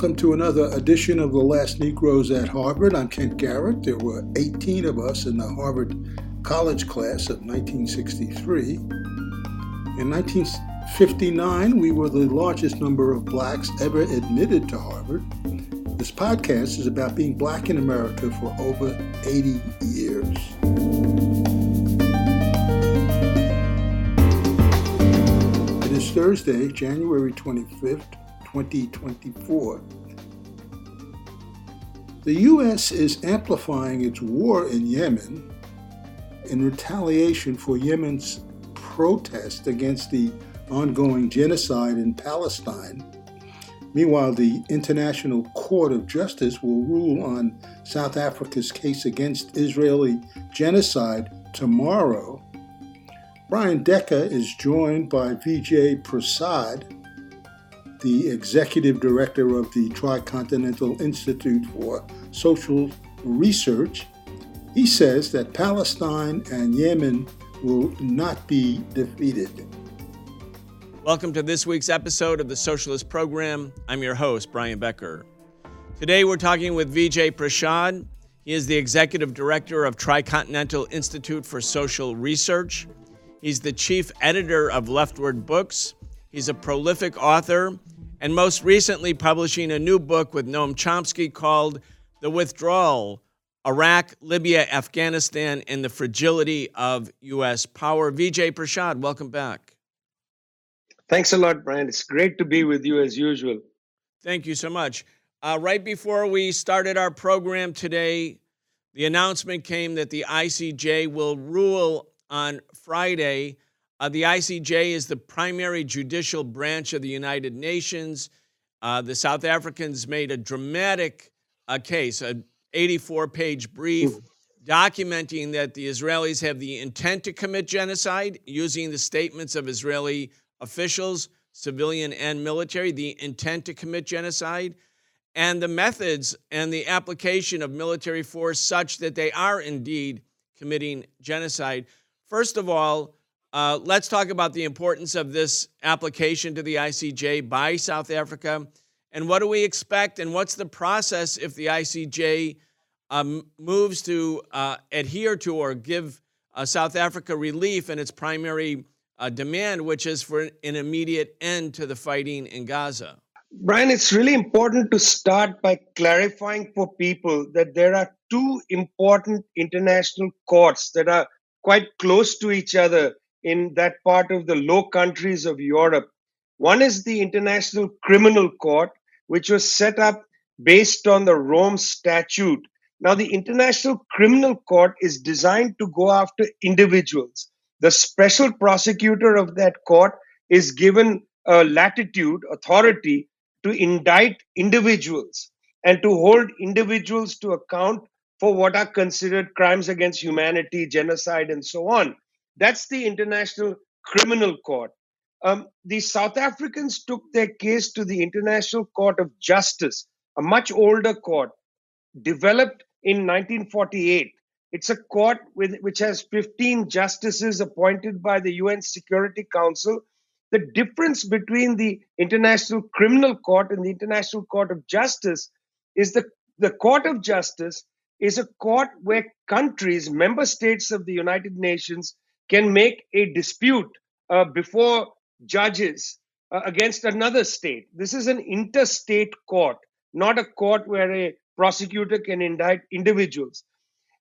Welcome to another edition of The Last Negroes at Harvard. I'm Kent Garrett. There were 18 of us in the Harvard College class of 1963. In 1959, we were the largest number of blacks ever admitted to Harvard. This podcast is about being black in America for over 80 years. It is Thursday, January 25th, 2024. The U.S. is amplifying its war in Yemen in retaliation for Yemen's protest against the ongoing genocide in Palestine. Meanwhile, the International Court of Justice will rule on South Africa's case against Israeli genocide tomorrow. Brian Becker is joined by Vijay Prashad, the executive director of the Tricontinental Institute for Social Research. He says that Palestine and Yemen will not be defeated. Welcome to this week's episode of the Socialist Program. I'm your host, Brian Becker. Today we're talking with Vijay Prashad. He is the executive director of Tricontinental Institute for Social Research. He's the chief editor of LeftWord Books. He's a prolific author and most recently publishing a new book with Noam Chomsky called The Withdrawal Iraq, Libya, Afghanistan, and the Fragility of U.S. Power. Vijay Prashad, welcome back. Thanks a lot, Brian. It's great to be with you as usual. Thank you so much. Uh, right before we started our program today, the announcement came that the ICJ will rule on Friday uh, the ICJ is the primary judicial branch of the United Nations. Uh, the South Africans made a dramatic uh, case, an 84 page brief documenting that the Israelis have the intent to commit genocide using the statements of Israeli officials, civilian and military, the intent to commit genocide, and the methods and the application of military force such that they are indeed committing genocide. First of all, uh, let's talk about the importance of this application to the ICJ by South Africa. And what do we expect? And what's the process if the ICJ um, moves to uh, adhere to or give uh, South Africa relief in its primary uh, demand, which is for an immediate end to the fighting in Gaza? Brian, it's really important to start by clarifying for people that there are two important international courts that are quite close to each other in that part of the low countries of Europe. One is the International Criminal Court, which was set up based on the Rome Statute. Now, the International Criminal Court is designed to go after individuals. The special prosecutor of that court is given a latitude, authority to indict individuals and to hold individuals to account for what are considered crimes against humanity, genocide, and so on. That's the International Criminal Court. Um, the South Africans took their case to the International Court of Justice, a much older court, developed in 1948. It's a court with, which has 15 justices appointed by the UN Security Council. The difference between the International Criminal Court and the International Court of Justice is the, the Court of Justice is a court where countries, member states of the United Nations, can make a dispute uh, before judges uh, against another state. This is an interstate court, not a court where a prosecutor can indict individuals.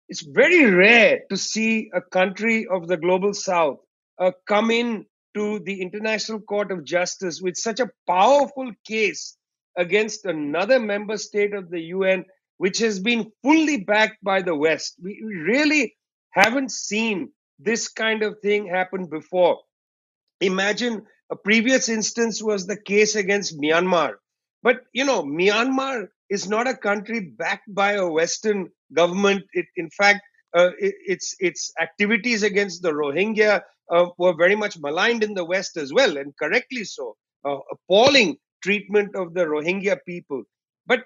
It's very rare to see a country of the global south uh, come in to the International Court of Justice with such a powerful case against another member state of the UN, which has been fully backed by the West. We really haven't seen this kind of thing happened before. Imagine a previous instance was the case against Myanmar. But, you know, Myanmar is not a country backed by a Western government. It, in fact, uh, it, its its activities against the Rohingya uh, were very much maligned in the West as well, and correctly so. Uh, appalling treatment of the Rohingya people. But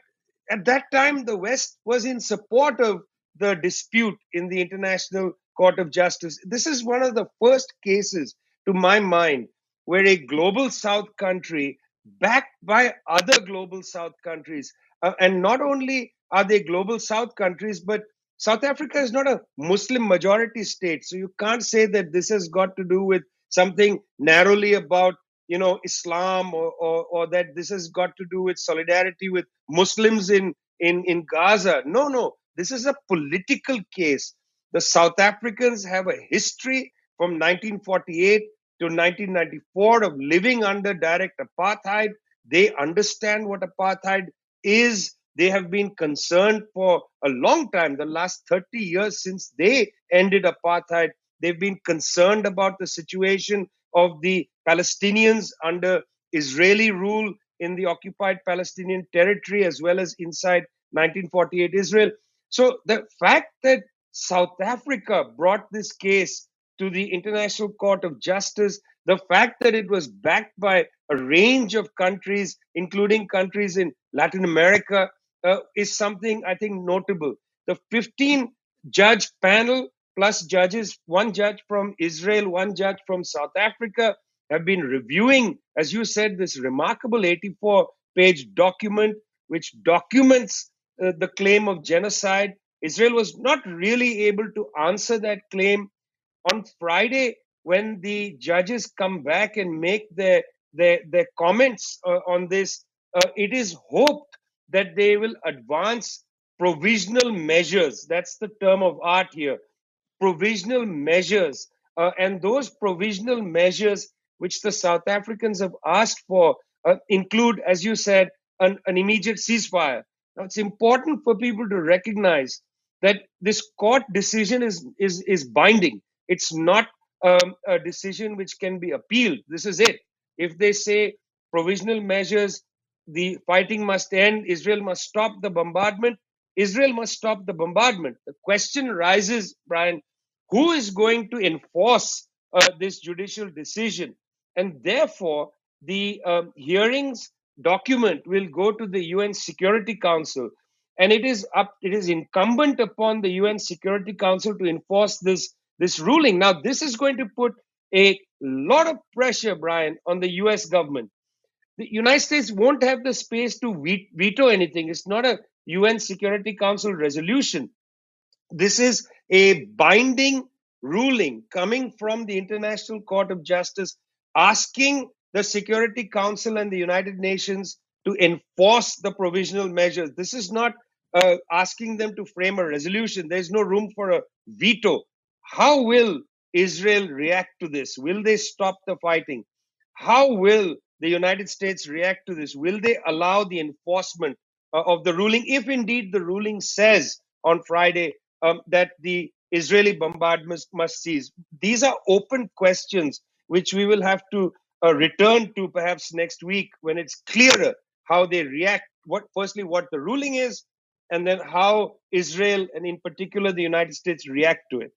at that time, the West was in support of the dispute in the international Court of Justice. This is one of the first cases, to my mind, where a global South country backed by other global south countries. Uh, and not only are they global south countries, but South Africa is not a Muslim majority state. So you can't say that this has got to do with something narrowly about you know Islam or, or, or that this has got to do with solidarity with Muslims in, in, in Gaza. No, no. This is a political case. The South Africans have a history from 1948 to 1994 of living under direct apartheid. They understand what apartheid is. They have been concerned for a long time, the last 30 years since they ended apartheid. They've been concerned about the situation of the Palestinians under Israeli rule in the occupied Palestinian territory as well as inside 1948 Israel. So the fact that South Africa brought this case to the International Court of Justice, the fact that it was backed by a range of countries, including countries in Latin America, uh, is something I think notable. The 15 judge panel plus judges, one judge from Israel, one judge from South Africa, have been reviewing, as you said, this remarkable 84 page document which documents uh, the claim of genocide. Israel was not really able to answer that claim. On Friday, when the judges come back and make their, their, their comments uh, on this, uh, it is hoped that they will advance provisional measures. That's the term of art here provisional measures. Uh, and those provisional measures, which the South Africans have asked for, uh, include, as you said, an, an immediate ceasefire. Now, it's important for people to recognize that this court decision is, is, is binding. It's not um, a decision which can be appealed. This is it. If they say provisional measures, the fighting must end, Israel must stop the bombardment, Israel must stop the bombardment. The question rises, Brian, who is going to enforce uh, this judicial decision? And therefore, the um, hearings document will go to the UN Security Council, and it is up. It is incumbent upon the UN Security Council to enforce this this ruling. Now, this is going to put a lot of pressure, Brian, on the US government. The United States won't have the space to veto anything. It's not a UN Security Council resolution. This is a binding ruling coming from the International Court of Justice asking the Security Council and the United Nations to enforce the provisional measures. This is not uh, asking them to frame a resolution. There's no room for a veto. How will Israel react to this? Will they stop the fighting? How will the United States react to this? Will they allow the enforcement uh, of the ruling, if indeed the ruling says on Friday um, that the Israeli bombardments must cease? These are open questions which we will have to uh, return to perhaps next week when it's clearer how they react. What firstly, what the ruling is, and then how Israel and in particular the United States react to it.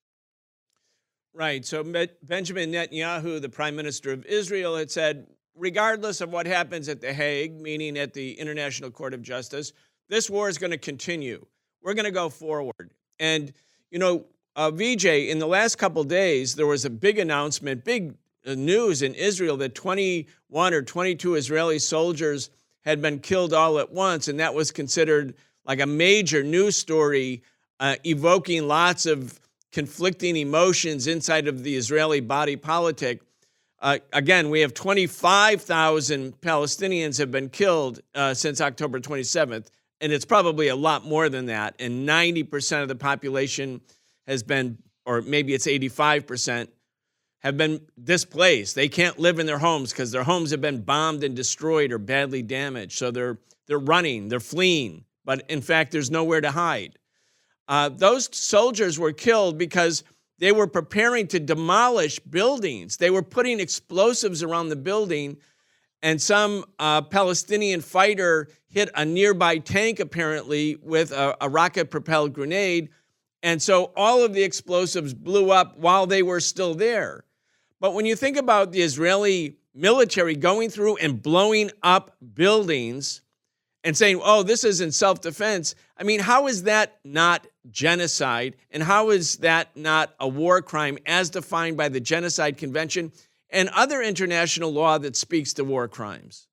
Right. So Benjamin Netanyahu, the prime minister of Israel, had said, regardless of what happens at The Hague, meaning at the International Court of Justice, this war is going to continue. We're going to go forward. And, you know, uh, VJ, in the last couple days, there was a big announcement, big uh, news in Israel that 21 or 22 Israeli soldiers had been killed all at once. And that was considered like a major news story, uh, evoking lots of conflicting emotions inside of the Israeli body politic. Uh, again, we have 25,000 Palestinians have been killed uh, since October 27th, and it's probably a lot more than that. And 90% of the population has been, or maybe it's 85%, have been displaced. They can't live in their homes because their homes have been bombed and destroyed or badly damaged. So they're they're running, they're fleeing, but in fact, there's nowhere to hide. Uh, those soldiers were killed because they were preparing to demolish buildings. They were putting explosives around the building, and some uh, Palestinian fighter hit a nearby tank, apparently, with a, a rocket propelled grenade. And so all of the explosives blew up while they were still there. But when you think about the Israeli military going through and blowing up buildings and saying, oh, this is in self defense, I mean, how is that not genocide? And how is that not a war crime as defined by the Genocide Convention and other international law that speaks to war crimes?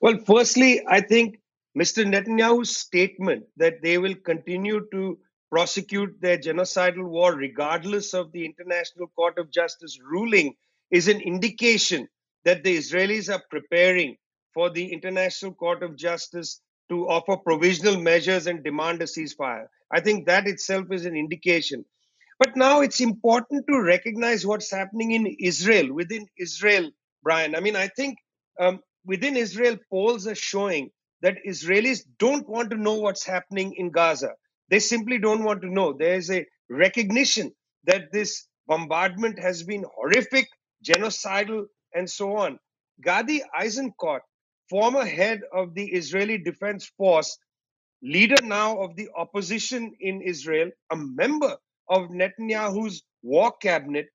Well, firstly, I think Mr. Netanyahu's statement that they will continue to prosecute their genocidal war regardless of the International Court of Justice ruling is an indication that the Israelis are preparing for the International Court of Justice to offer provisional measures and demand a ceasefire. I think that itself is an indication. But now it's important to recognize what's happening in Israel, within Israel, Brian. I mean, I think um, within Israel, polls are showing that Israelis don't want to know what's happening in Gaza. They simply don't want to know. There's a recognition that this bombardment has been horrific, genocidal, and so on. Gadi Eisenkot, former head of the Israeli Defense Force, leader now of the opposition in Israel, a member of Netanyahu's war cabinet,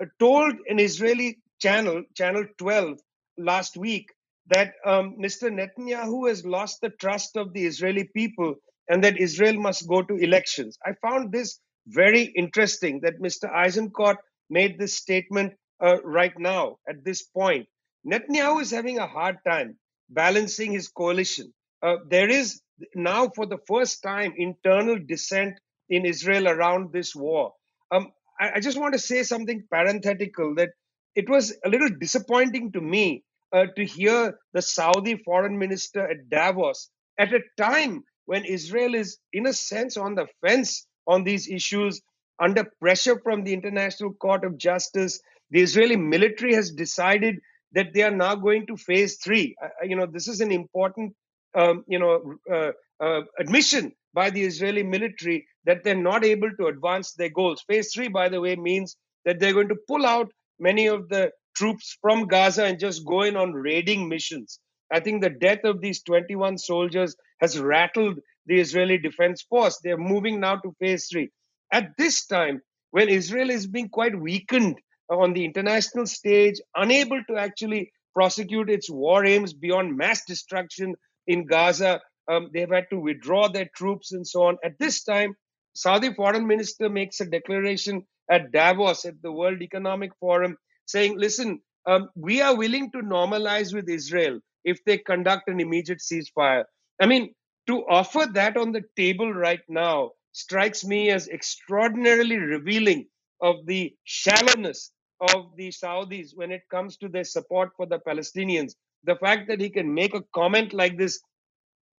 uh, told an Israeli channel, Channel 12, last week that um, Mr. Netanyahu has lost the trust of the Israeli people and that Israel must go to elections. I found this very interesting that Mr. Eisenkot made this statement uh, right now at this point. Netanyahu is having a hard time balancing his coalition. Uh, there is now, for the first time, internal dissent in Israel around this war. Um, I, I just want to say something parenthetical that it was a little disappointing to me uh, to hear the Saudi foreign minister at Davos at a time when Israel is, in a sense, on the fence on these issues, under pressure from the International Court of Justice. The Israeli military has decided that they are now going to phase three. Uh, you know, this is an important, um, you know, uh, uh, admission by the Israeli military that they're not able to advance their goals. Phase three, by the way, means that they're going to pull out many of the troops from Gaza and just go in on raiding missions. I think the death of these 21 soldiers has rattled the Israeli Defense Force. They're moving now to phase three. At this time, when Israel is being quite weakened on the international stage, unable to actually prosecute its war aims beyond mass destruction in Gaza, um, they've had to withdraw their troops and so on. At this time, Saudi foreign minister makes a declaration at Davos at the World Economic Forum saying, listen, um, we are willing to normalize with Israel if they conduct an immediate ceasefire. I mean, to offer that on the table right now strikes me as extraordinarily revealing of the shallowness of the Saudis when it comes to their support for the Palestinians. The fact that he can make a comment like this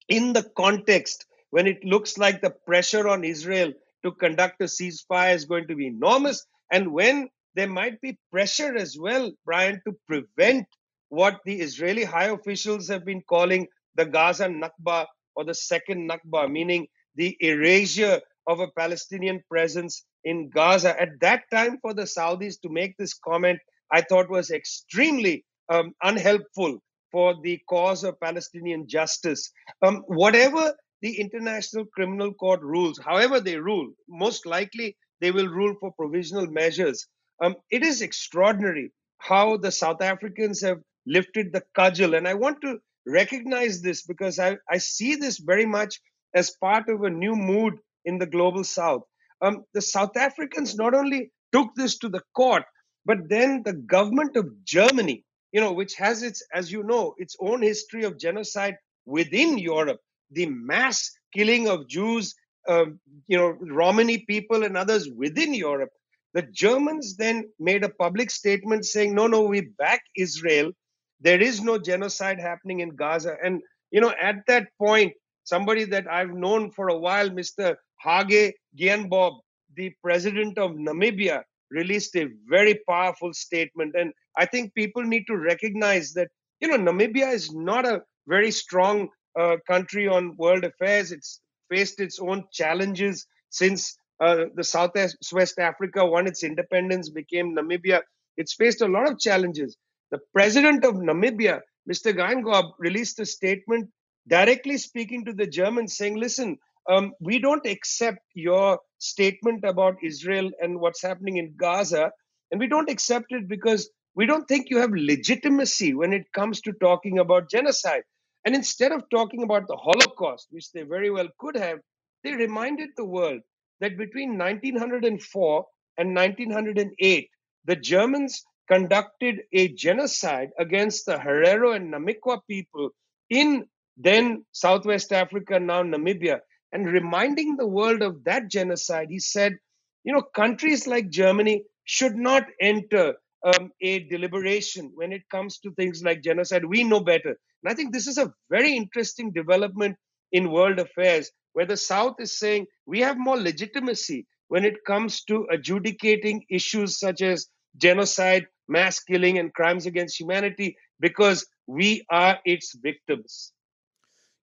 in the context when it looks like the pressure on Israel to conduct a ceasefire is going to be enormous, and when there might be pressure as well, Brian, to prevent what the Israeli high officials have been calling the Gaza Nakba or the second Nakba, meaning the erasure of a Palestinian presence in Gaza. At that time, for the Saudis to make this comment, I thought was extremely um, unhelpful for the cause of Palestinian justice. Um, whatever the International Criminal Court rules, however they rule, most likely they will rule for provisional measures. Um, it is extraordinary how the South Africans have lifted the cudgel. And I want to recognize this because I, I see this very much as part of a new mood in the global South. Um, the South Africans not only took this to the court, but then the government of Germany, you know, which has its, as you know, its own history of genocide within Europe, the mass killing of Jews, um, you know, Romani people and others within Europe. The Germans then made a public statement saying, no, no, we back Israel. There is no genocide happening in Gaza. And, you know, at that point, somebody that I've known for a while, Mr. Hage Geingob, the president of Namibia, released a very powerful statement. And I think people need to recognize that, you know, Namibia is not a very strong uh, country on world affairs. It's faced its own challenges since uh, the Southwest Africa won its independence, became Namibia. It's faced a lot of challenges. The president of Namibia, Mr. Geingob, released a statement directly speaking to the Germans, saying, "Listen, um, we don't accept your statement about Israel and what's happening in Gaza, and we don't accept it because we don't think you have legitimacy when it comes to talking about genocide." And instead of talking about the Holocaust, which they very well could have, they reminded the world that between 1904 and 1908, the Germans conducted a genocide against the Herero and Namaqua people in then Southwest Africa, now Namibia, and reminding the world of that genocide, he said, you know, countries like Germany should not enter um, a deliberation when it comes to things like genocide. We know better. And I think this is a very interesting development in world affairs where the South is saying we have more legitimacy when it comes to adjudicating issues such as genocide, mass killing, and crimes against humanity because we are its victims.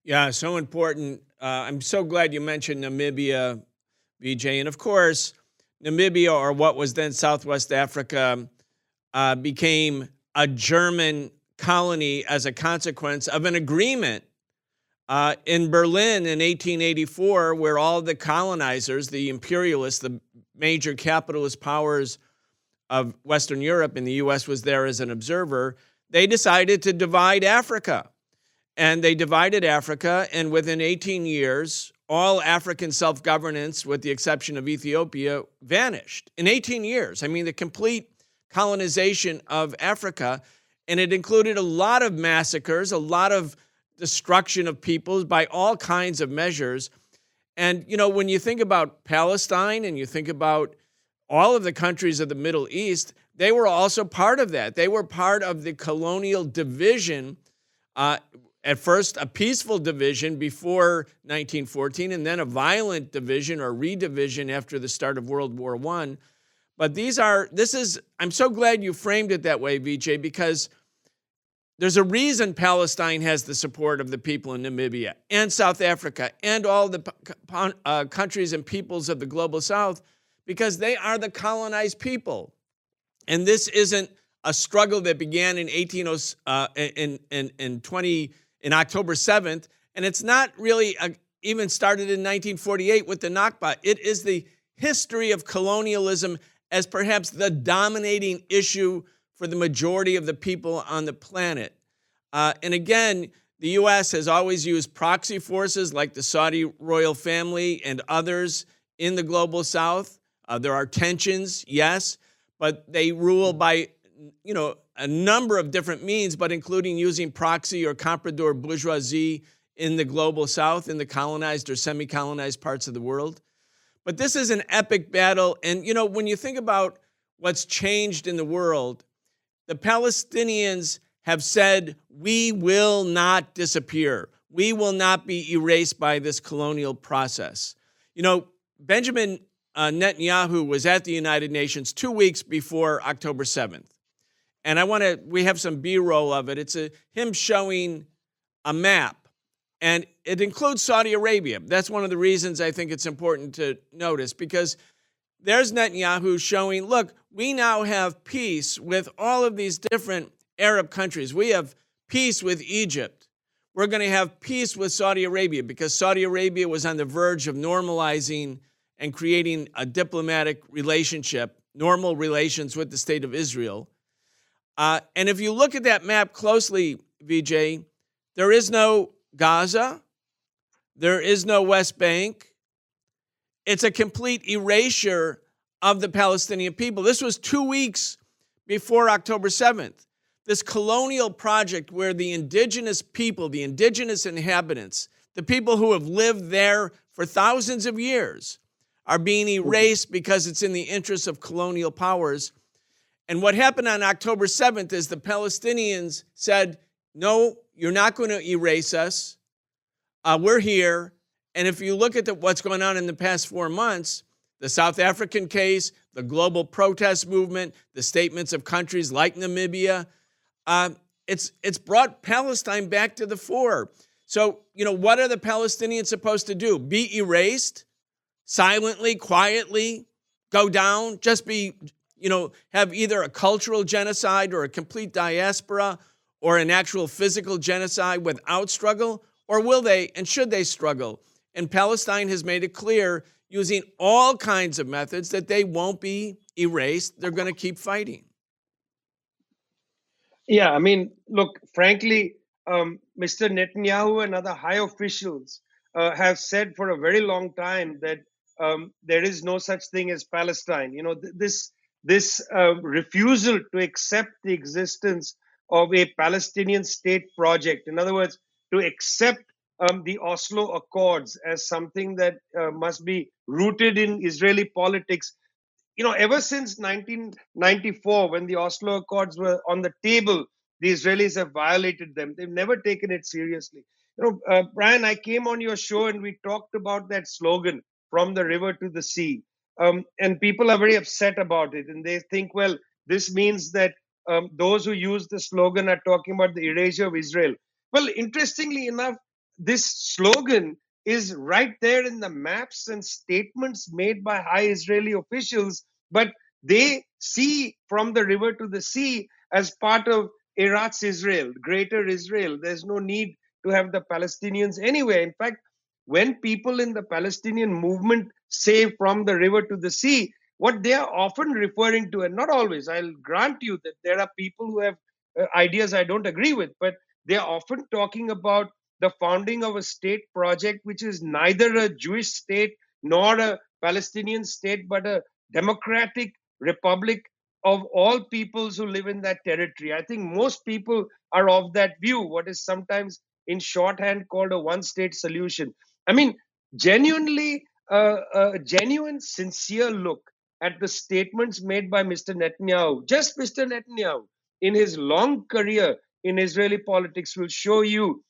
Yeah, so important. Uh, I'm so glad you mentioned Namibia, VJ. And of course, Namibia, or what was then Southwest Africa, uh, became a German colony as a consequence of an agreement uh, in Berlin in 1884, where all the colonizers, the imperialists, the major capitalist powers of Western Europe, and the US was there as an observer, they decided to divide Africa. And they divided Africa, and within 18 years, all African self governance, with the exception of Ethiopia, vanished. In 18 years. I mean, the complete colonization of Africa. And it included a lot of massacres, a lot of destruction of peoples by all kinds of measures. And, you know, when you think about Palestine and you think about all of the countries of the Middle East, they were also part of that. They were part of the colonial division. Uh, at first, a peaceful division before 1914, and then a violent division or redivision after the start of World War I. But these are, this is, I'm so glad you framed it that way, VJ, because there's a reason Palestine has the support of the people in Namibia and South Africa and all the uh, countries and peoples of the global south because they are the colonized people. And this isn't a struggle that began in 18 uh, in, in, in 20 in October 7th and it's not really a, even started in 1948 with the Nakba. It is the history of colonialism as perhaps the dominating issue for the majority of the people on the planet. Uh, and again, the U.S. has always used proxy forces like the Saudi royal family and others in the global south. Uh, there are tensions, yes, but they rule by, you know, a number of different means, but including using proxy or comprador bourgeoisie in the global south, in the colonized or semi colonized parts of the world. But this is an epic battle. And, you know, when you think about what's changed in the world, the Palestinians have said, we will not disappear. We will not be erased by this colonial process. You know, Benjamin uh, Netanyahu was at the United Nations two weeks before October 7th. And I want to, we have some B roll of it. It's a, him showing a map, and it includes Saudi Arabia. That's one of the reasons I think it's important to notice because there's Netanyahu showing, look, we now have peace with all of these different Arab countries. We have peace with Egypt. We're going to have peace with Saudi Arabia because Saudi Arabia was on the verge of normalizing and creating a diplomatic relationship, normal relations with the state of Israel. Uh, and if you look at that map closely, VJ, there is no Gaza, there is no West Bank. It's a complete erasure of the Palestinian people. This was two weeks before October 7th. This colonial project where the indigenous people, the indigenous inhabitants, the people who have lived there for thousands of years, are being erased because it's in the interest of colonial powers. And what happened on October 7th is the Palestinians said, No, you're not going to erase us. Uh, we're here. And if you look at the, what's going on in the past four months, the South African case, the global protest movement, the statements of countries like Namibia. Uh, it's, it's brought Palestine back to the fore. So, you know, what are the Palestinians supposed to do? Be erased silently, quietly, go down, just be, you know, have either a cultural genocide or a complete diaspora or an actual physical genocide without struggle? Or will they and should they struggle? And Palestine has made it clear using all kinds of methods that they won't be erased. They're going to keep fighting. Yeah, I mean, look, frankly, um, Mr. Netanyahu and other high officials uh, have said for a very long time that um, there is no such thing as Palestine. You know, th- this this uh, refusal to accept the existence of a Palestinian state project. In other words, to accept um, the Oslo Accords as something that uh, must be rooted in Israeli politics. You know, ever since 1994, when the Oslo Accords were on the table, the Israelis have violated them. They've never taken it seriously. You know, uh, Brian, I came on your show and we talked about that slogan, from the river to the sea. Um, and people are very upset about it. And they think, well, this means that um, those who use the slogan are talking about the erasure of Israel. Well, interestingly enough, this slogan is right there in the maps and statements made by high Israeli officials, but they see from the river to the sea as part of Eretz Israel, greater Israel. There's no need to have the Palestinians anywhere. In fact, when people in the Palestinian movement say from the river to the sea, what they are often referring to, and not always, I'll grant you that there are people who have uh, ideas I don't agree with, but they are often talking about the founding of a state project which is neither a Jewish state nor a Palestinian state, but a democratic republic of all peoples who live in that territory. I think most people are of that view, what is sometimes in shorthand called a one state solution. I mean, genuinely, uh, a genuine, sincere look at the statements made by Mr. Netanyahu, just Mr. Netanyahu, in his long career in Israeli politics, will show you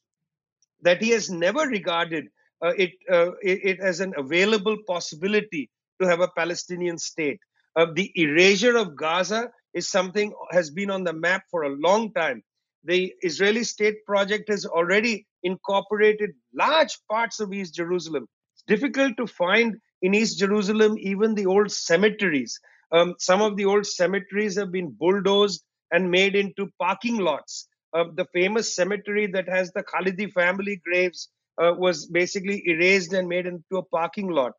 that he has never regarded uh, it, uh, it, it as an available possibility to have a Palestinian state. Uh, the erasure of Gaza is something has been on the map for a long time. The Israeli state project has already incorporated large parts of East Jerusalem. It's difficult to find in East Jerusalem even the old cemeteries. Um, some of the old cemeteries have been bulldozed and made into parking lots. Uh, the famous cemetery that has the Khalidi family graves uh, was basically erased and made into a parking lot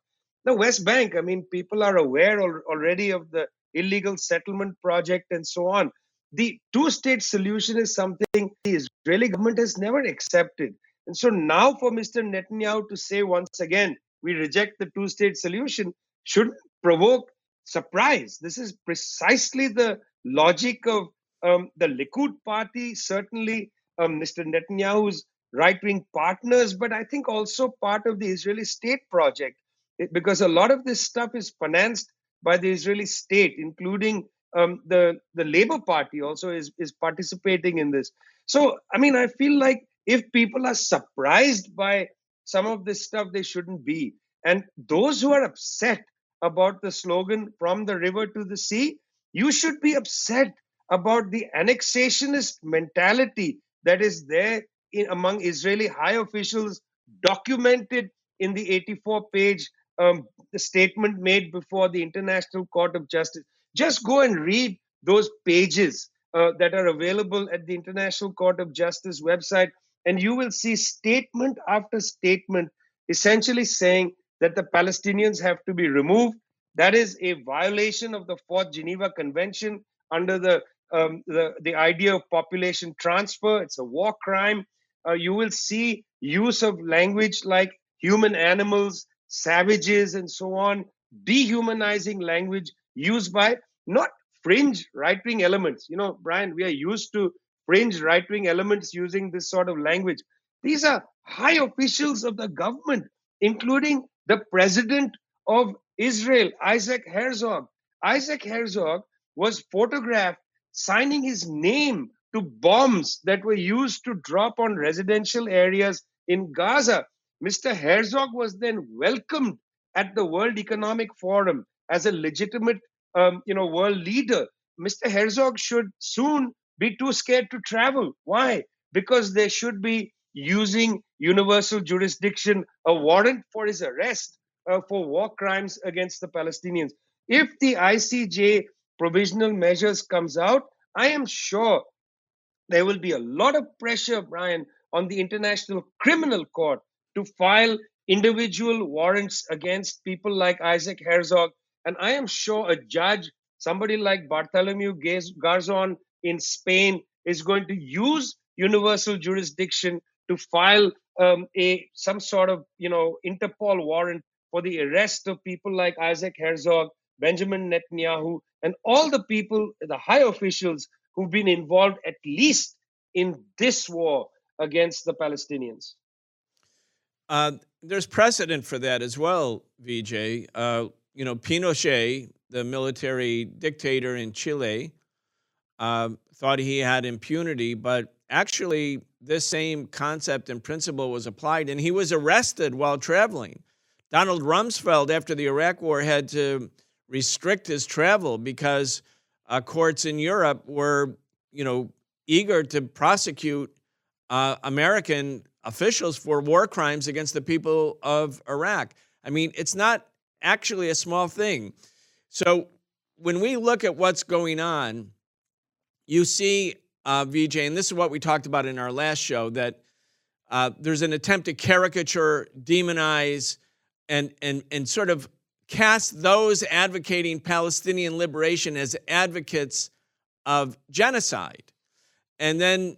the West Bank, I mean, people are aware already of the illegal settlement project and so on. The two state solution is something the Israeli government has never accepted. And so now for Mr. Netanyahu to say once again, we reject the two state solution should provoke surprise. This is precisely the logic of um, the Likud party, certainly um, Mr. Netanyahu's right wing partners, but I think also part of the Israeli state project because a lot of this stuff is financed by the Israeli state, including um, the the Labor Party also is is participating in this. So I mean, I feel like if people are surprised by some of this stuff, they shouldn't be. And those who are upset about the slogan "From the river to the sea," you should be upset about the annexationist mentality that is there in, among Israeli high officials, documented in the 84 page um, statement made before the International Court of Justice. Just go and read those pages uh, that are available at the International Court of Justice website, and you will see statement after statement essentially saying that the Palestinians have to be removed. That is a violation of the Fourth Geneva Convention under the um, the, the idea of population transfer. It's a war crime. Uh, you will see use of language like human animals, savages, and so on, dehumanizing language used by not fringe right wing elements. You know, Brian, we are used to fringe right wing elements using this sort of language. These are high officials of the government, including the president of Israel, Isaac Herzog. Isaac Herzog was photographed signing his name to bombs that were used to drop on residential areas in Gaza. Mr. Herzog was then welcomed at the World Economic Forum as a legitimate, um, you know, world leader. Mr. Herzog should soon be too scared to travel. Why? Because they should be using universal jurisdiction, a warrant for his arrest uh, for war crimes against the Palestinians. If the ICJ provisional measures comes out, I am sure there will be a lot of pressure, Brian, on the International Criminal Court to file individual warrants against people like Isaac Herzog. And I am sure a judge, somebody like Bartholomew Garzon in Spain, is going to use universal jurisdiction to file um, a some sort of you know Interpol warrant for the arrest of people like Isaac Herzog, Benjamin Netanyahu, and all the people, the high officials who've been involved at least in this war against the Palestinians. Uh, there's precedent for that as well, VJ. Uh, you know, Pinochet, the military dictator in Chile, uh, thought he had impunity, but actually, this same concept and principle was applied, and he was arrested while traveling. Donald Rumsfeld, after the Iraq War, had to restrict his travel because uh, courts in Europe were, you know, eager to prosecute uh, American officials for war crimes against the people of Iraq. I mean, it's not actually a small thing. So when we look at what's going on, you see, uh, VJ, and this is what we talked about in our last show, that uh, there's an attempt to caricature, demonize, and, and, and sort of cast those advocating Palestinian liberation as advocates of genocide. And then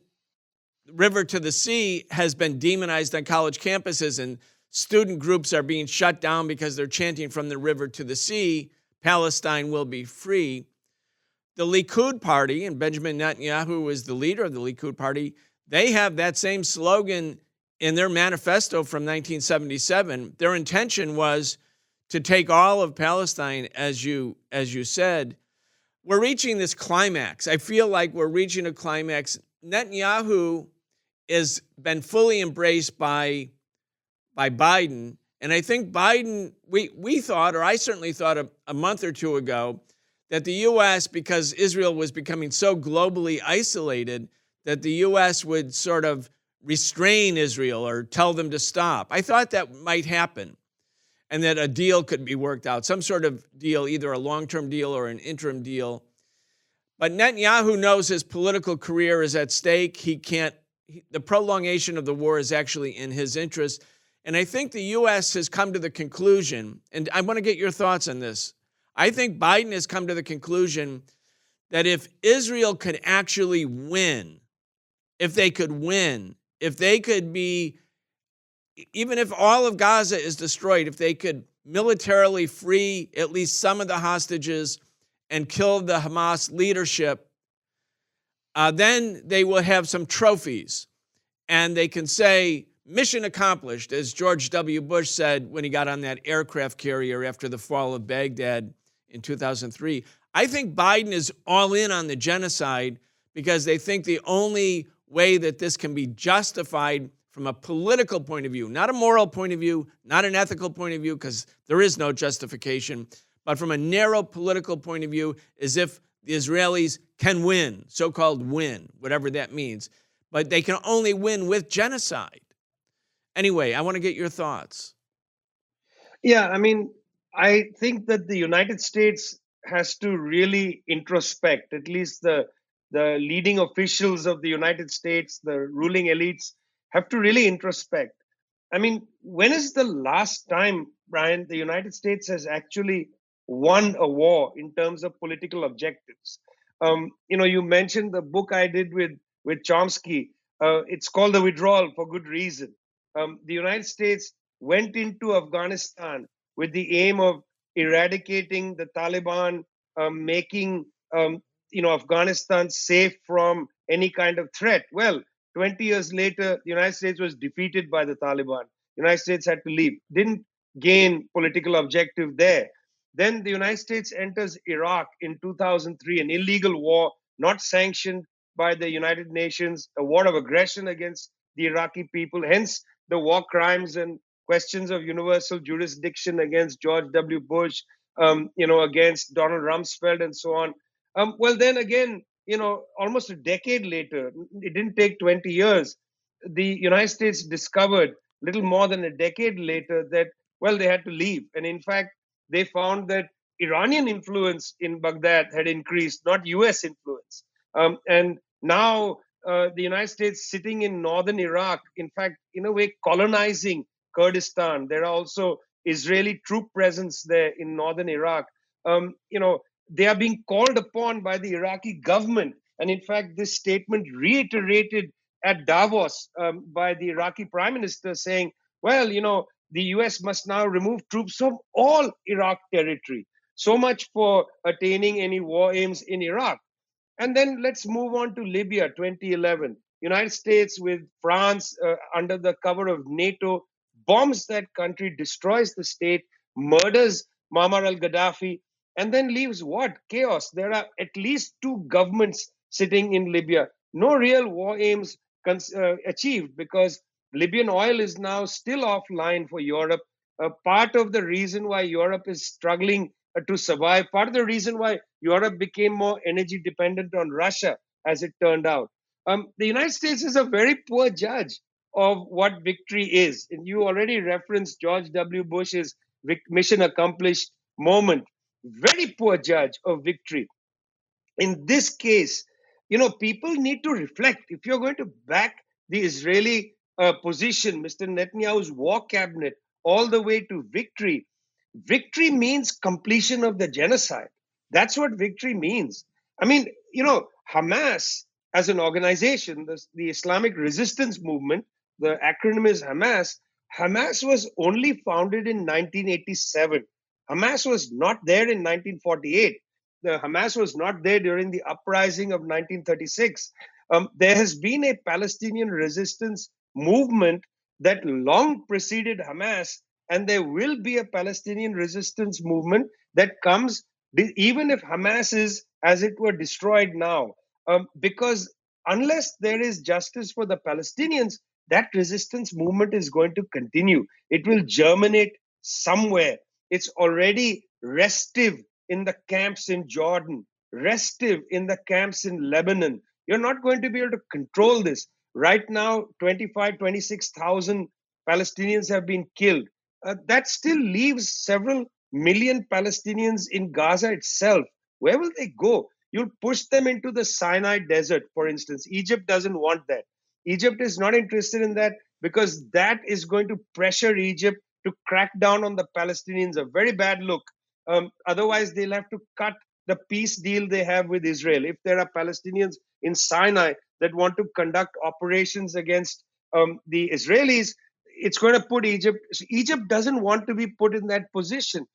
River to the Sea has been demonized on college campuses, and student groups are being shut down because they're chanting from the river to the sea, Palestine will be free. The Likud party, and Benjamin Netanyahu is the leader of the Likud party, they have that same slogan in their manifesto from 1977. Their intention was to take all of Palestine, as you, as you said. We're reaching this climax. I feel like we're reaching a climax. Netanyahu has been fully embraced by, by Biden. And I think Biden, we, we thought, or I certainly thought a, a month or two ago, that the U.S., because Israel was becoming so globally isolated, that the U.S. would sort of restrain Israel or tell them to stop. I thought that might happen and that a deal could be worked out, some sort of deal, either a long term deal or an interim deal. But Netanyahu knows his political career is at stake. He can't, he, the prolongation of the war is actually in his interest. And I think the U.S. has come to the conclusion, and I want to get your thoughts on this. I think Biden has come to the conclusion that if Israel could actually win, if they could win, if they could be even if all of Gaza is destroyed, if they could militarily free at least some of the hostages and kill the Hamas leadership, uh, then they will have some trophies. And they can say, mission accomplished, as George W. Bush said when he got on that aircraft carrier after the fall of Baghdad in 2003. I think Biden is all in on the genocide because they think the only way that this can be justified from a political point of view, not a moral point of view, not an ethical point of view, because there is no justification, but from a narrow political point of view, as if the Israelis can win, so called win, whatever that means. But they can only win with genocide. Anyway, I want to get your thoughts. Yeah, I mean, I think that the United States has to really introspect, at least the the leading officials of the United States, the ruling elites, have to really introspect. I mean, when is the last time, Brian, the United States has actually won a war in terms of political objectives? Um, you know, you mentioned the book I did with with Chomsky. Uh, it's called The Withdrawal for good reason. Um, the United States went into Afghanistan with the aim of eradicating the Taliban, um, making um, you know Afghanistan safe from any kind of threat. Well, 20 years later, the United States was defeated by the Taliban. The United States had to leave, didn't gain political objective there. Then the United States enters Iraq in 2003, an illegal war not sanctioned by the United Nations, a war of aggression against the Iraqi people. Hence, the war crimes and questions of universal jurisdiction against George W. Bush, um, you know, against Donald Rumsfeld, and so on. Um, well, then again, you know, almost a decade later, it didn't take 20 years, the United States discovered little more than a decade later that, well, they had to leave. And in fact, they found that Iranian influence in Baghdad had increased, not US influence. Um, and now uh, the United States sitting in northern Iraq, in fact, in a way, colonizing Kurdistan. There are also Israeli troop presence there in northern Iraq. Um, you know, they are being called upon by the Iraqi government. And in fact, this statement reiterated at Davos um, by the Iraqi prime minister saying, well, you know, the US must now remove troops from all Iraq territory. So much for attaining any war aims in Iraq. And then let's move on to Libya 2011. United States with France uh, under the cover of NATO bombs that country, destroys the state, murders Muammar al-Gaddafi, and then leaves what? Chaos. There are at least two governments sitting in Libya. No real war aims uh, achieved because Libyan oil is now still offline for Europe. Uh, part of the reason why Europe is struggling to survive, part of the reason why Europe became more energy dependent on Russia, as it turned out. Um, the United States is a very poor judge of what victory is. And you already referenced George W. Bush's mission accomplished moment. Very poor judge of victory. In this case, you know, people need to reflect. If you're going to back the Israeli uh, position, Mr. Netanyahu's war cabinet, all the way to victory, victory means completion of the genocide. That's what victory means. I mean, you know, Hamas as an organization, the, the Islamic resistance movement, the acronym is Hamas. Hamas was only founded in 1987. Hamas was not there in 1948. The Hamas was not there during the uprising of 1936. Um, there has been a Palestinian resistance movement that long preceded Hamas, and there will be a Palestinian resistance movement that comes even if Hamas is, as it were, destroyed now. Um, because unless there is justice for the Palestinians, that resistance movement is going to continue. It will germinate somewhere. It's already restive in the camps in Jordan, restive in the camps in Lebanon. You're not going to be able to control this. Right now, 25, 26,000 Palestinians have been killed. Uh, that still leaves several million Palestinians in Gaza itself. Where will they go? You'll push them into the Sinai desert, for instance. Egypt doesn't want that. Egypt is not interested in that because that is going to pressure Egypt to crack down on the Palestinians. A very bad look. Um, otherwise, they'll have to cut the peace deal they have with Israel. If there are Palestinians in Sinai that want to conduct operations against um, the Israelis, it's going to put Egypt. Egypt doesn't want to be put in that position.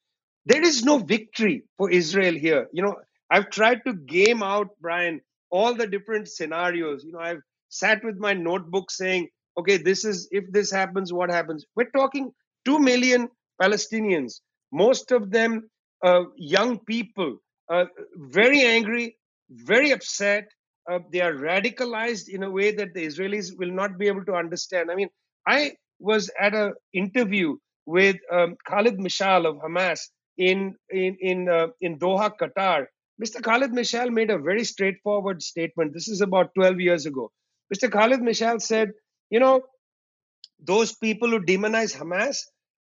There is no victory for Israel here. You know, I've tried to game out, Brian, all the different scenarios. You know, I've sat with my notebook saying, okay, this is if this happens, what happens? We're talking 2 million Palestinians, most of them uh, young people, uh, very angry, very upset. Uh, they are radicalized in a way that the Israelis will not be able to understand. I mean, I was at an interview with um, Khalid Mishal of Hamas in in in uh, in Doha, Qatar. Mr. Khalid Mishal made a very straightforward statement. This is about 12 years ago. Mr. Khalid Mishal said, you know, those people who demonize Hamas,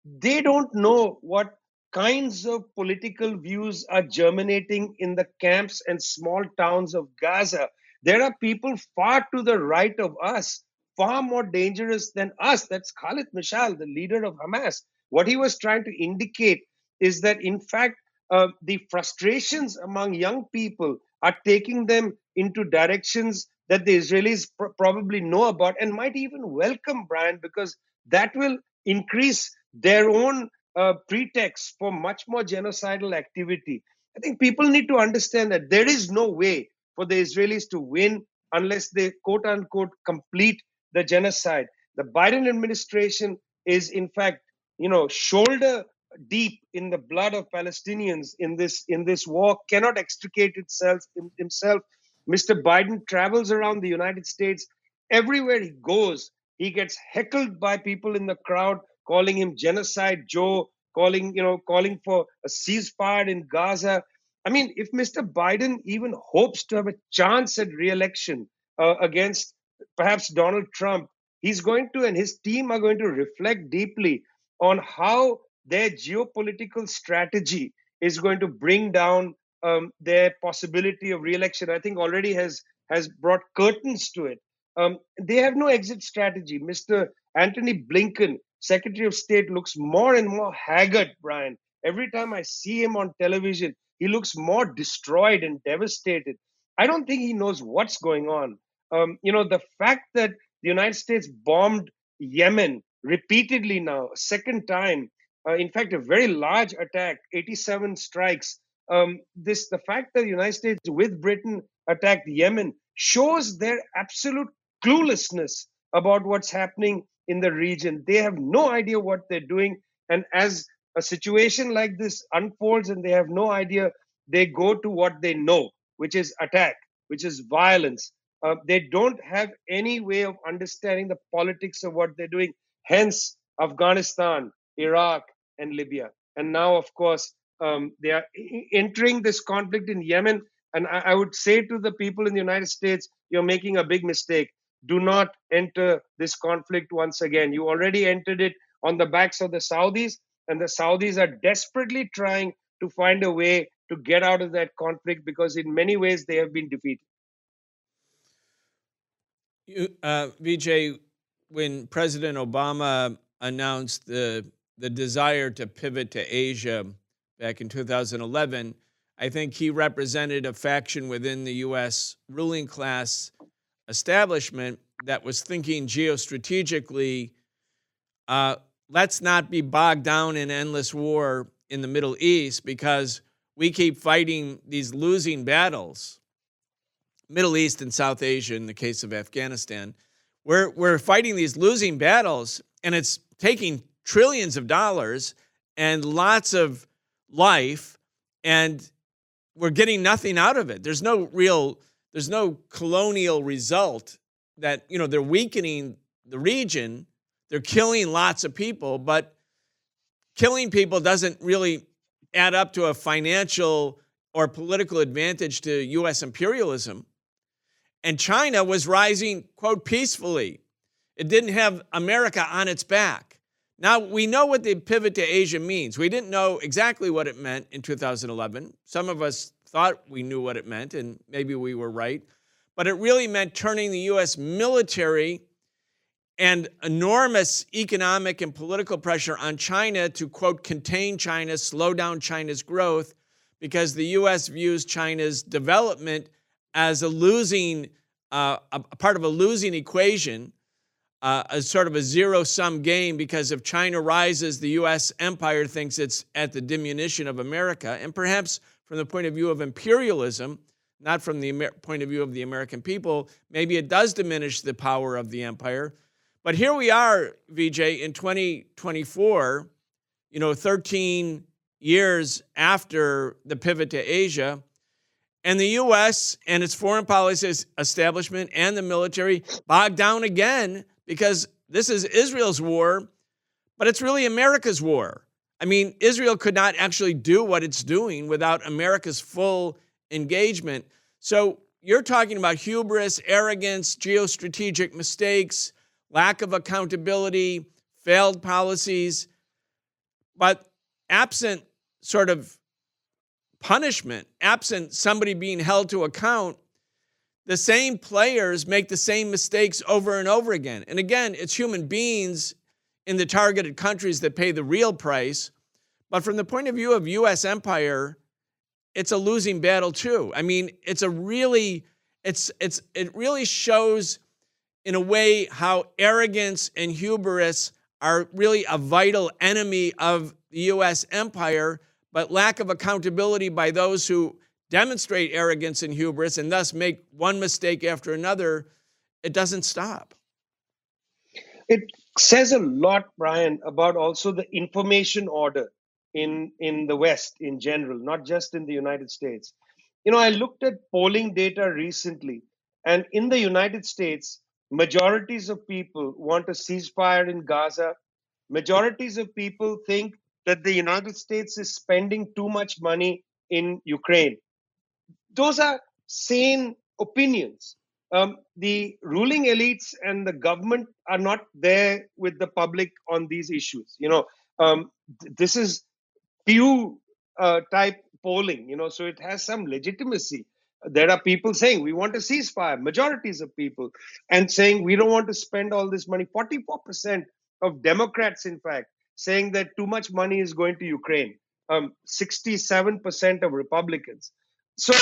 they don't know what kinds of political views are germinating in the camps and small towns of Gaza. There are people far to the right of us, far more dangerous than us. That's Khalid Mishal, the leader of Hamas. What he was trying to indicate is that, in fact, uh, the frustrations among young people are taking them into directions that the Israelis pr- probably know about and might even welcome, Brian, because that will increase their own uh, pretext for much more genocidal activity. I think people need to understand that there is no way for the Israelis to win unless they quote unquote complete the genocide. The Biden administration is, in fact, you know, shoulder deep in the blood of Palestinians in this in this war, cannot extricate itself himself. Mr. Biden travels around the United States. Everywhere he goes, he gets heckled by people in the crowd, calling him genocide Joe, calling you know calling for a ceasefire in Gaza. I mean, if Mr. Biden even hopes to have a chance at re-election uh, against perhaps Donald Trump, he's going to and his team are going to reflect deeply on how their geopolitical strategy is going to bring down um, their possibility of re-election. I think already has has brought curtains to it. Um, they have no exit strategy. Mr. Antony Blinken, Secretary of State, looks more and more haggard. Brian, every time I see him on television, he looks more destroyed and devastated. I don't think he knows what's going on. Um, you know, the fact that the United States bombed Yemen repeatedly now, second time, uh, in fact, a very large attack, 87 strikes um, this the fact that the United States with Britain attacked Yemen shows their absolute cluelessness about what's happening in the region. They have no idea what they're doing, and as a situation like this unfolds and they have no idea, they go to what they know, which is attack, which is violence. Uh, they don't have any way of understanding the politics of what they're doing. Hence, Afghanistan, Iraq, and Libya. And now, of course, um, they are entering this conflict in Yemen. And I, I would say to the people in the United States, you're making a big mistake. Do not enter this conflict once again. You already entered it on the backs of the Saudis, and the Saudis are desperately trying to find a way to get out of that conflict because, in many ways, they have been defeated. You, uh, when President Obama announced the the desire to pivot to Asia back in 2011, I think he represented a faction within the U.S. ruling class establishment that was thinking geostrategically. Uh, let's not be bogged down in endless war in the Middle East because we keep fighting these losing battles. Middle East and South Asia, in the case of Afghanistan, we're, we're fighting these losing battles, and it's taking trillions of dollars and lots of life, and we're getting nothing out of it. There's no real, there's no colonial result that, you know, they're weakening the region, they're killing lots of people, but killing people doesn't really add up to a financial or political advantage to US imperialism. And China was rising, quote, peacefully. It didn't have America on its back. Now, we know what the pivot to Asia means. We didn't know exactly what it meant in 2011. Some of us thought we knew what it meant, and maybe we were right. But it really meant turning the U.S. military and enormous economic and political pressure on China to, quote, contain China, slow down China's growth, because the U.S. views China's development as a losing, uh, a part of a losing equation uh, a sort of a zero sum game because if China rises, the US empire thinks it's at the diminution of America. And perhaps from the point of view of imperialism, not from the Amer- point of view of the American people, maybe it does diminish the power of the empire. But here we are, Vijay, in 2024, you know, 13 years after the pivot to Asia. And the US and its foreign policy establishment and the military bogged down again because this is Israel's war, but it's really America's war. I mean, Israel could not actually do what it's doing without America's full engagement. So you're talking about hubris, arrogance, geostrategic mistakes, lack of accountability, failed policies. But absent sort of punishment, absent somebody being held to account, the same players make the same mistakes over and over again. And again, it's human beings in the targeted countries that pay the real price. But from the point of view of US empire, it's a losing battle too. I mean, it's a really it's it's it really shows in a way how arrogance and hubris are really a vital enemy of the US empire, but lack of accountability by those who demonstrate arrogance and hubris and thus make one mistake after another, it doesn't stop. It says a lot, Brian, about also the information order in, in the West in general, not just in the United States. You know, I looked at polling data recently, and in the United States, majorities of people want a ceasefire in Gaza. Majorities of people think that the United States is spending too much money in Ukraine those are sane opinions. Um, the ruling elites and the government are not there with the public on these issues. You know, um, th- this is Pew uh, type polling. You know, so it has some legitimacy. There are people saying we want a ceasefire, majorities of people, and saying we don't want to spend all this money. Forty-four percent of Democrats, in fact, saying that too much money is going to Ukraine. Um, 67% of Republicans. So,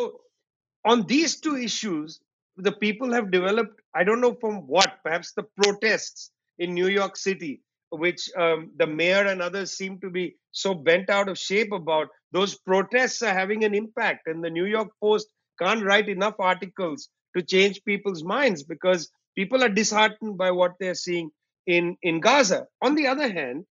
on these two issues, the people have developed, I don't know from what, perhaps the protests in New York City, which um, the mayor and others seem to be so bent out of shape about, those protests are having an impact. And the New York Post can't write enough articles to change people's minds because people are disheartened by what they're seeing in, in Gaza. On the other hand,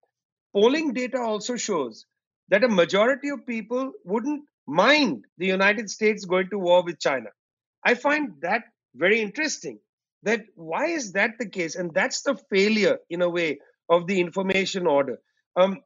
polling data also shows that a majority of people wouldn't mind the United States going to war with China. I find that very interesting. That why is that the case? And that's the failure, in a way, of the information order. Um,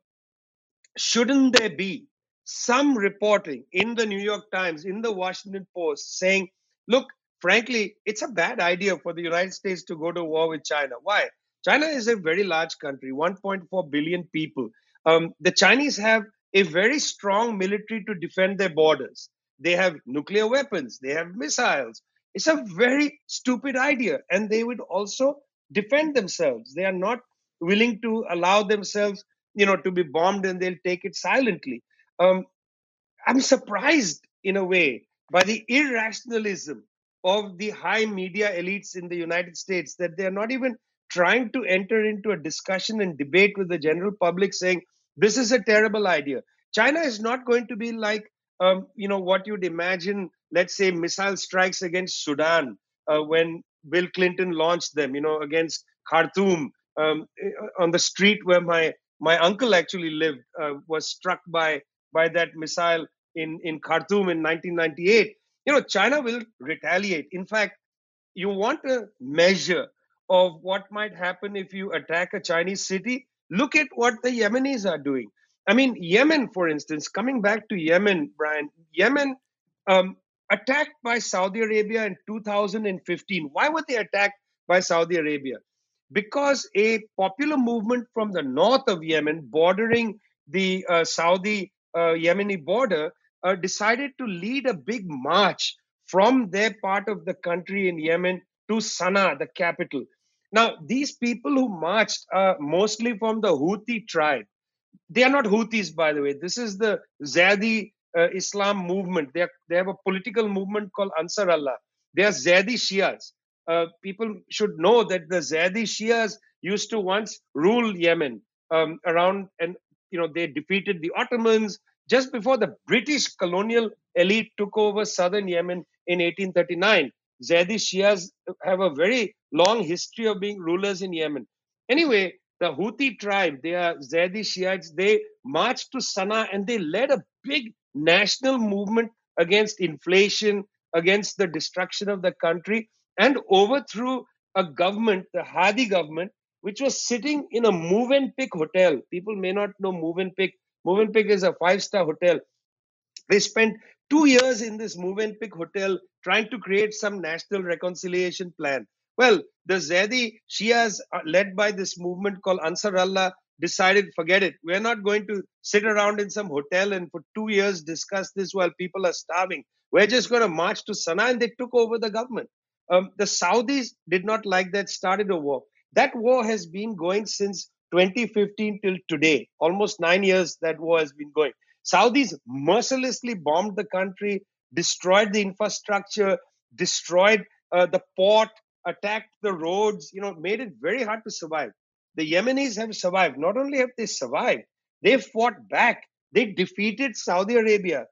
shouldn't there be some reporting in the New York Times, in the Washington Post, saying, look, frankly, it's a bad idea for the United States to go to war with China. Why? China is a very large country, 1.4 billion people. Um, the Chinese have a very strong military to defend their borders. They have nuclear weapons, they have missiles. It's a very stupid idea. And they would also defend themselves. They are not willing to allow themselves, you know, to be bombed and they'll take it silently. Um, I'm surprised in a way by the irrationalism of the high media elites in the United States that they're not even trying to enter into a discussion and debate with the general public saying this is a terrible idea. China is not going to be like, um, you know, what you'd imagine, let's say, missile strikes against Sudan uh, when Bill Clinton launched them, you know, against Khartoum um, on the street where my my uncle actually lived uh, was struck by by that missile in in Khartoum in 1998. You know, China will retaliate. In fact, you want a measure of what might happen if you attack a Chinese city. Look at what the Yemenis are doing. I mean, Yemen, for instance, coming back to Yemen, Brian, Yemen um, attacked by Saudi Arabia in 2015. Why were they attacked by Saudi Arabia? because a popular movement from the north of Yemen, bordering the uh, Saudi uh, Yemeni border, uh, decided to lead a big march from their part of the country in Yemen to Sana'a, the capital. Now, these people who marched are mostly from the Houthi tribe. They are not Houthis, by the way. This is the Zaidi uh, Islam movement. They, are, they have a political movement called Ansar Allah. They are Zaidi Shias uh, people should know that the Zaidi Shias used to once rule Yemen um, around, and you know they defeated the Ottomans just before the British colonial elite took over southern Yemen in 1839. Zaidi Shias have a very long history of being rulers in Yemen. Anyway, the Houthi tribe, they are Zaidi Shiites, they marched to Sana'a and they led a big national movement against inflation, against the destruction of the country and overthrew a government, the Hadi government, which was sitting in a Movenpick hotel. People may not know Movenpick. Move and pick is a five-star hotel. They spent two years in this Movenpick hotel trying to create some national reconciliation plan. Well, the Zaidi Shias, uh, led by this movement called Ansar Allah, decided, forget it. We're not going to sit around in some hotel and for two years discuss this while people are starving. We're just going to march to Sana'a, and they took over the government. Um, the Saudis did not like that, started a war. That war has been going since 2015 till today. Almost nine years that war has been going. Saudis mercilessly bombed the country, destroyed the infrastructure, destroyed uh, the port, attacked the roads, you know, made it very hard to survive. The Yemenis have survived. Not only have they survived, they fought back. They defeated Saudi Arabia.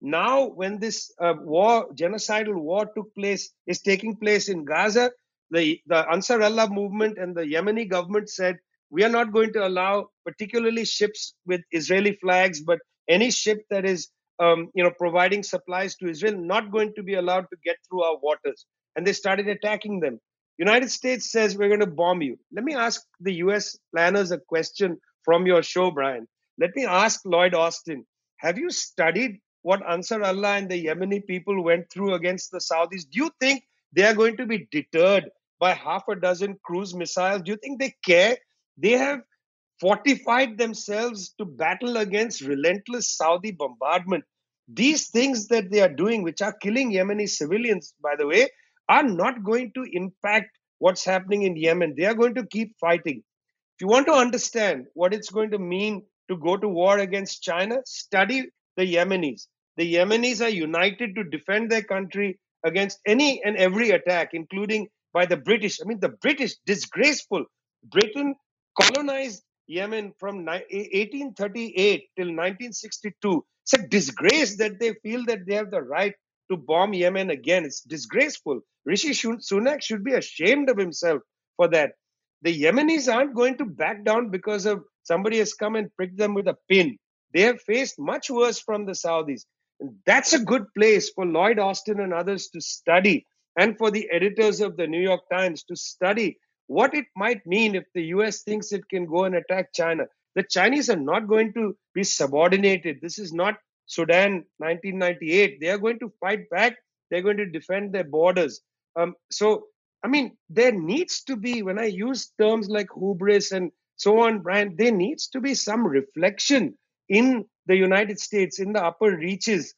Now, when this uh, war, genocidal war took place, is taking place in Gaza, the, the Ansar Allah movement and the Yemeni government said, we are not going to allow particularly ships with Israeli flags, but any ship that is um, you know, providing supplies to Israel, not going to be allowed to get through our waters. And they started attacking them. United States says we're going to bomb you. Let me ask the US planners a question from your show, Brian. Let me ask Lloyd Austin. Have you studied what Ansar Allah and the Yemeni people went through against the Saudis, do you think they are going to be deterred by half a dozen cruise missiles? Do you think they care? They have fortified themselves to battle against relentless Saudi bombardment. These things that they are doing, which are killing Yemeni civilians, by the way, are not going to impact what's happening in Yemen. They are going to keep fighting. If you want to understand what it's going to mean to go to war against China, study the Yemenis. The Yemenis are united to defend their country against any and every attack, including by the British. I mean, the British, disgraceful. Britain colonized Yemen from 1838 till 1962. It's a disgrace that they feel that they have the right to bomb Yemen again. It's disgraceful. Rishi Sunak should be ashamed of himself for that. The Yemenis aren't going to back down because of somebody has come and pricked them with a pin. They have faced much worse from the Saudis. And that's a good place for Lloyd Austin and others to study, and for the editors of the New York Times to study what it might mean if the US thinks it can go and attack China. The Chinese are not going to be subordinated. This is not Sudan 1998. They are going to fight back. They're going to defend their borders. Um, so, I mean, there needs to be, when I use terms like hubris and so on, Brian, there needs to be some reflection in the United States, in the upper reaches.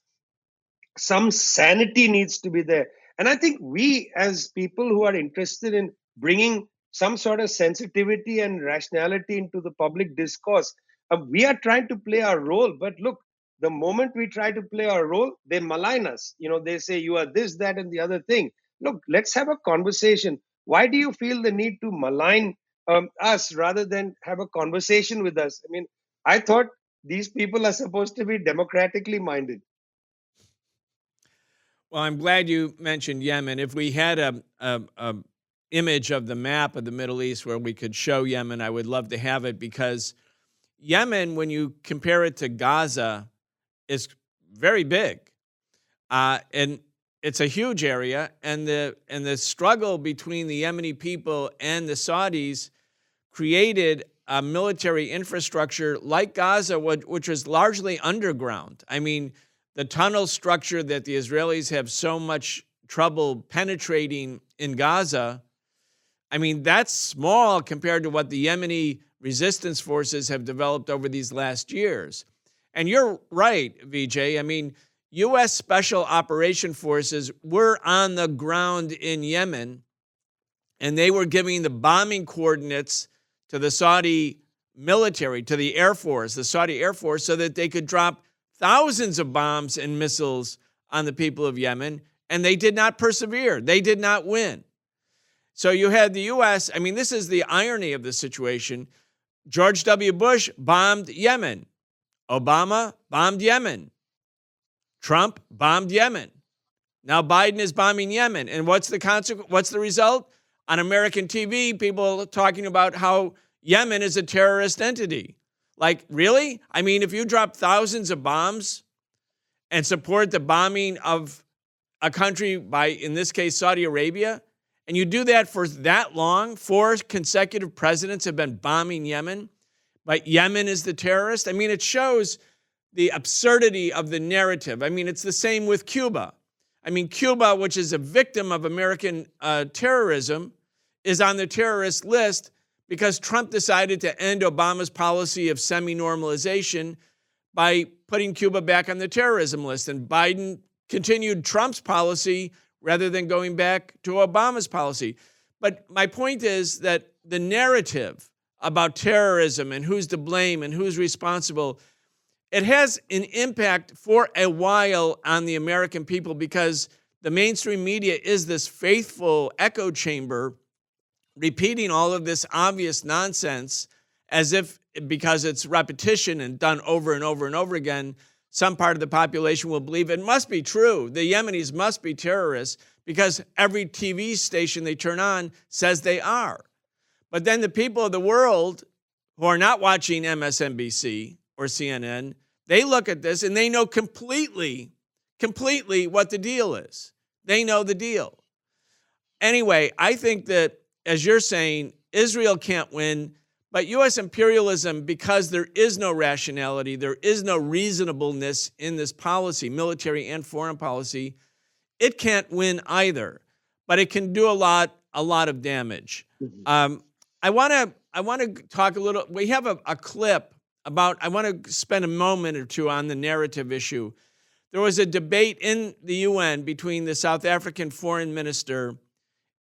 Some sanity needs to be there. And I think we, as people who are interested in bringing some sort of sensitivity and rationality into the public discourse. Uh, we are trying to play our role, but look, the moment we try to play our role, they malign us. You know, they say you are this, that, and the other thing. Look, let's have a conversation. Why do you feel the need to malign um, us rather than have a conversation with us? I mean, I thought these people are supposed to be democratically minded. Well, I'm glad you mentioned Yemen. If we had a, a, a image of the map of the Middle East where we could show Yemen, I would love to have it because Yemen, when you compare it to Gaza, is very big. Uh, and it's a huge area, and the and the struggle between the Yemeni people and the Saudis created a military infrastructure like Gaza, which was largely underground. I mean, the tunnel structure that the Israelis have so much trouble penetrating in Gaza I mean, that's small compared to what the Yemeni resistance forces have developed over these last years. And you're right, Vijay. I mean, U.S. Special Operation Forces were on the ground in Yemen, and they were giving the bombing coordinates to the Saudi military, to the Air Force, the Saudi Air Force, so that they could drop thousands of bombs and missiles on the people of Yemen. And they did not persevere, they did not win. So you had the U.S., I mean, this is the irony of the situation. George W. Bush bombed Yemen. Obama bombed Yemen. Trump bombed Yemen. Now Biden is bombing Yemen. And what's the consequence? What's the result? On American TV, people talking about how Yemen is a terrorist entity. Like, really? I mean, if you drop thousands of bombs and support the bombing of a country by, in this case, Saudi Arabia, and you do that for that long, four consecutive presidents have been bombing Yemen, but Yemen is the terrorist. I mean, it shows the absurdity of the narrative. I mean, it's the same with Cuba. I mean, Cuba, which is a victim of American uh, terrorism, is on the terrorist list because Trump decided to end Obama's policy of semi normalization by putting Cuba back on the terrorism list. And Biden continued Trump's policy rather than going back to Obama's policy. But my point is that the narrative about terrorism and who's to blame and who's responsible it has an impact for a while on the American people because the mainstream media is this faithful echo chamber repeating all of this obvious nonsense as if because it's repetition and done over and over and over again some part of the population will believe it must be true. The Yemenis must be terrorists because every TV station they turn on says they are. But then the people of the world who are not watching MSNBC or CNN, they look at this and they know completely, completely what the deal is. They know the deal. Anyway, I think that, as you're saying, Israel can't win. But U.S. imperialism, because there is no rationality, there is no reasonableness in this policy, military and foreign policy, it can't win either. But it can do a lot, a lot of damage. Mm-hmm. Um, I want to, I want to talk a little. We have a, a clip about. I want to spend a moment or two on the narrative issue. There was a debate in the UN between the South African foreign minister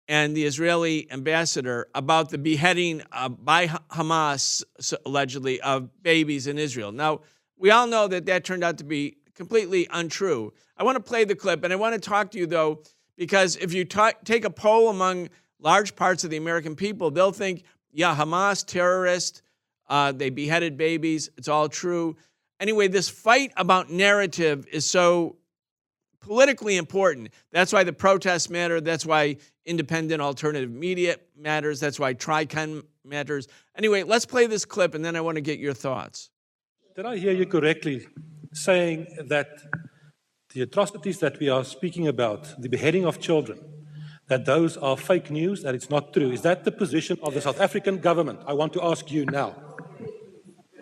and the Israeli ambassador about the beheading uh, by Hamas, allegedly, of babies in Israel. Now, we all know that that turned out to be completely untrue. I want to play the clip, and I want to talk to you, though, because if you ta- take a poll among large parts of the American people, they'll think, yeah, Hamas, terrorist, Uh, they beheaded babies. It's all true. Anyway, this fight about narrative is so politically important. That's why the protests matter. That's why independent alternative media matters. That's why Tricon matters. Anyway, let's play this clip and then I want to get your thoughts. Did I hear you correctly saying that the atrocities that we are speaking about, the beheading of children, that those are fake news, that it's not true? Is that the position of the South African government? I want to ask you now.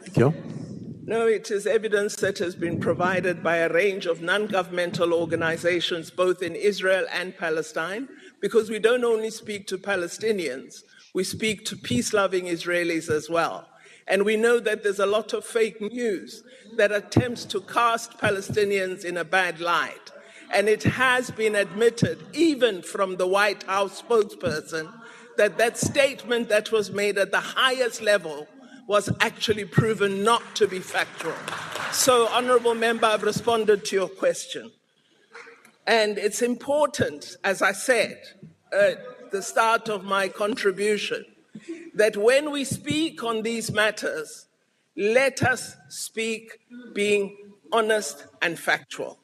Thank you. No, it is evidence that has been provided by a range of non governmental organizations, both in Israel and Palestine, because we don't only speak to Palestinians, we speak to peace loving Israelis as well. And we know that there's a lot of fake news that attempts to cast Palestinians in a bad light. And it has been admitted, even from the White House spokesperson, that that statement that was made at the highest level was actually proven not to be factual. So, Honourable Member, I've responded to your question. And it's important, as I said at the start of my contribution, that when we speak on these matters, let us speak being honest and factual.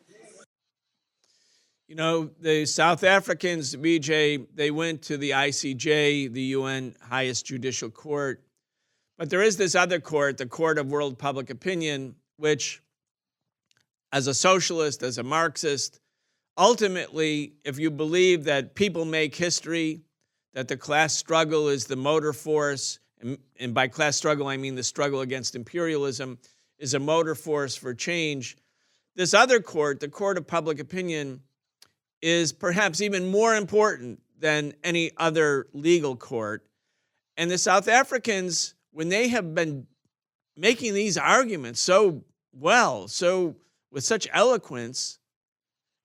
You know, the South Africans, Vijay, they went to the ICJ, the UN highest judicial court, but there is this other court, the Court of World Public Opinion, which, as a socialist, as a Marxist, ultimately, if you believe that people make history, that the class struggle is the motor force, and, and by class struggle, I mean the struggle against imperialism, is a motor force for change. This other court, the Court of Public Opinion, is perhaps even more important than any other legal court. And the South Africans when they have been making these arguments so well, so with such eloquence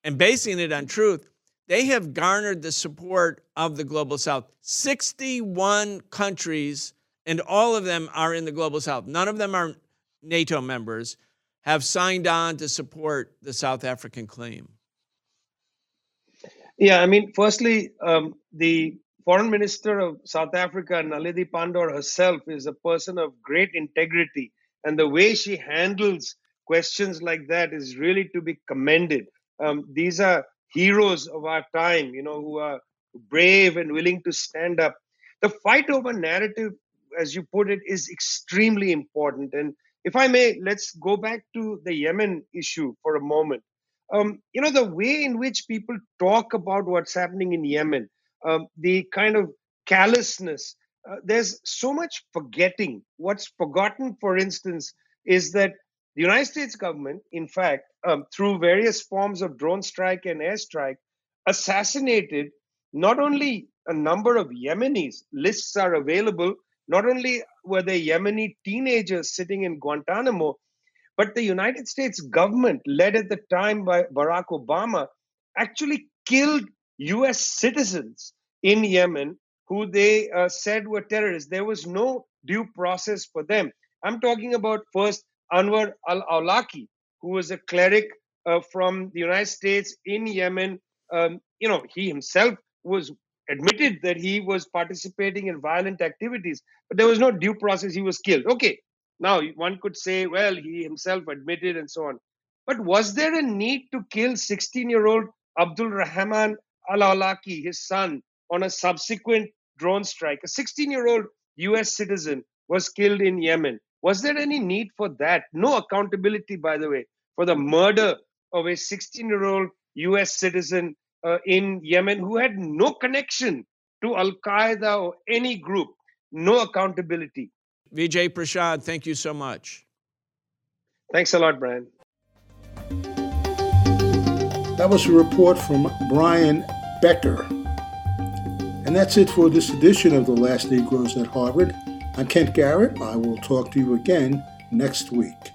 and basing it on truth, they have garnered the support of the global south. 61 countries, and all of them are in the global south. None of them are NATO members, have signed on to support the South African claim. Yeah, I mean, firstly, um, the Foreign Minister of South Africa, Naledi Pandor herself, is a person of great integrity. And the way she handles questions like that is really to be commended. Um, these are heroes of our time, you know, who are brave and willing to stand up. The fight over narrative, as you put it, is extremely important. And if I may, let's go back to the Yemen issue for a moment. Um, you know, the way in which people talk about what's happening in Yemen, um, the kind of callousness. Uh, there's so much forgetting. What's forgotten, for instance, is that the United States government, in fact, um, through various forms of drone strike and airstrike, assassinated not only a number of Yemenis, lists are available, not only were there Yemeni teenagers sitting in Guantanamo, but the United States government, led at the time by Barack Obama, actually killed US citizens in Yemen who they uh, said were terrorists. There was no due process for them. I'm talking about first Anwar al Awlaki, who was a cleric uh, from the United States in Yemen. Um, you know, he himself was admitted that he was participating in violent activities, but there was no due process. He was killed. Okay, now one could say, well, he himself admitted and so on. But was there a need to kill 16 year old Abdul Rahman al-Awlaki, his son, on a subsequent drone strike. A 16 year old US citizen was killed in Yemen. Was there any need for that? No accountability, by the way, for the murder of a 16 year old US citizen uh, in Yemen who had no connection to Al Qaeda or any group. No accountability. Vijay Prashad, thank you so much. Thanks a lot, Brian. That was a report from Brian Becker. And that's it for this edition of The Last Negroes at Harvard. I'm Kent Garrett. I will talk to you again next week.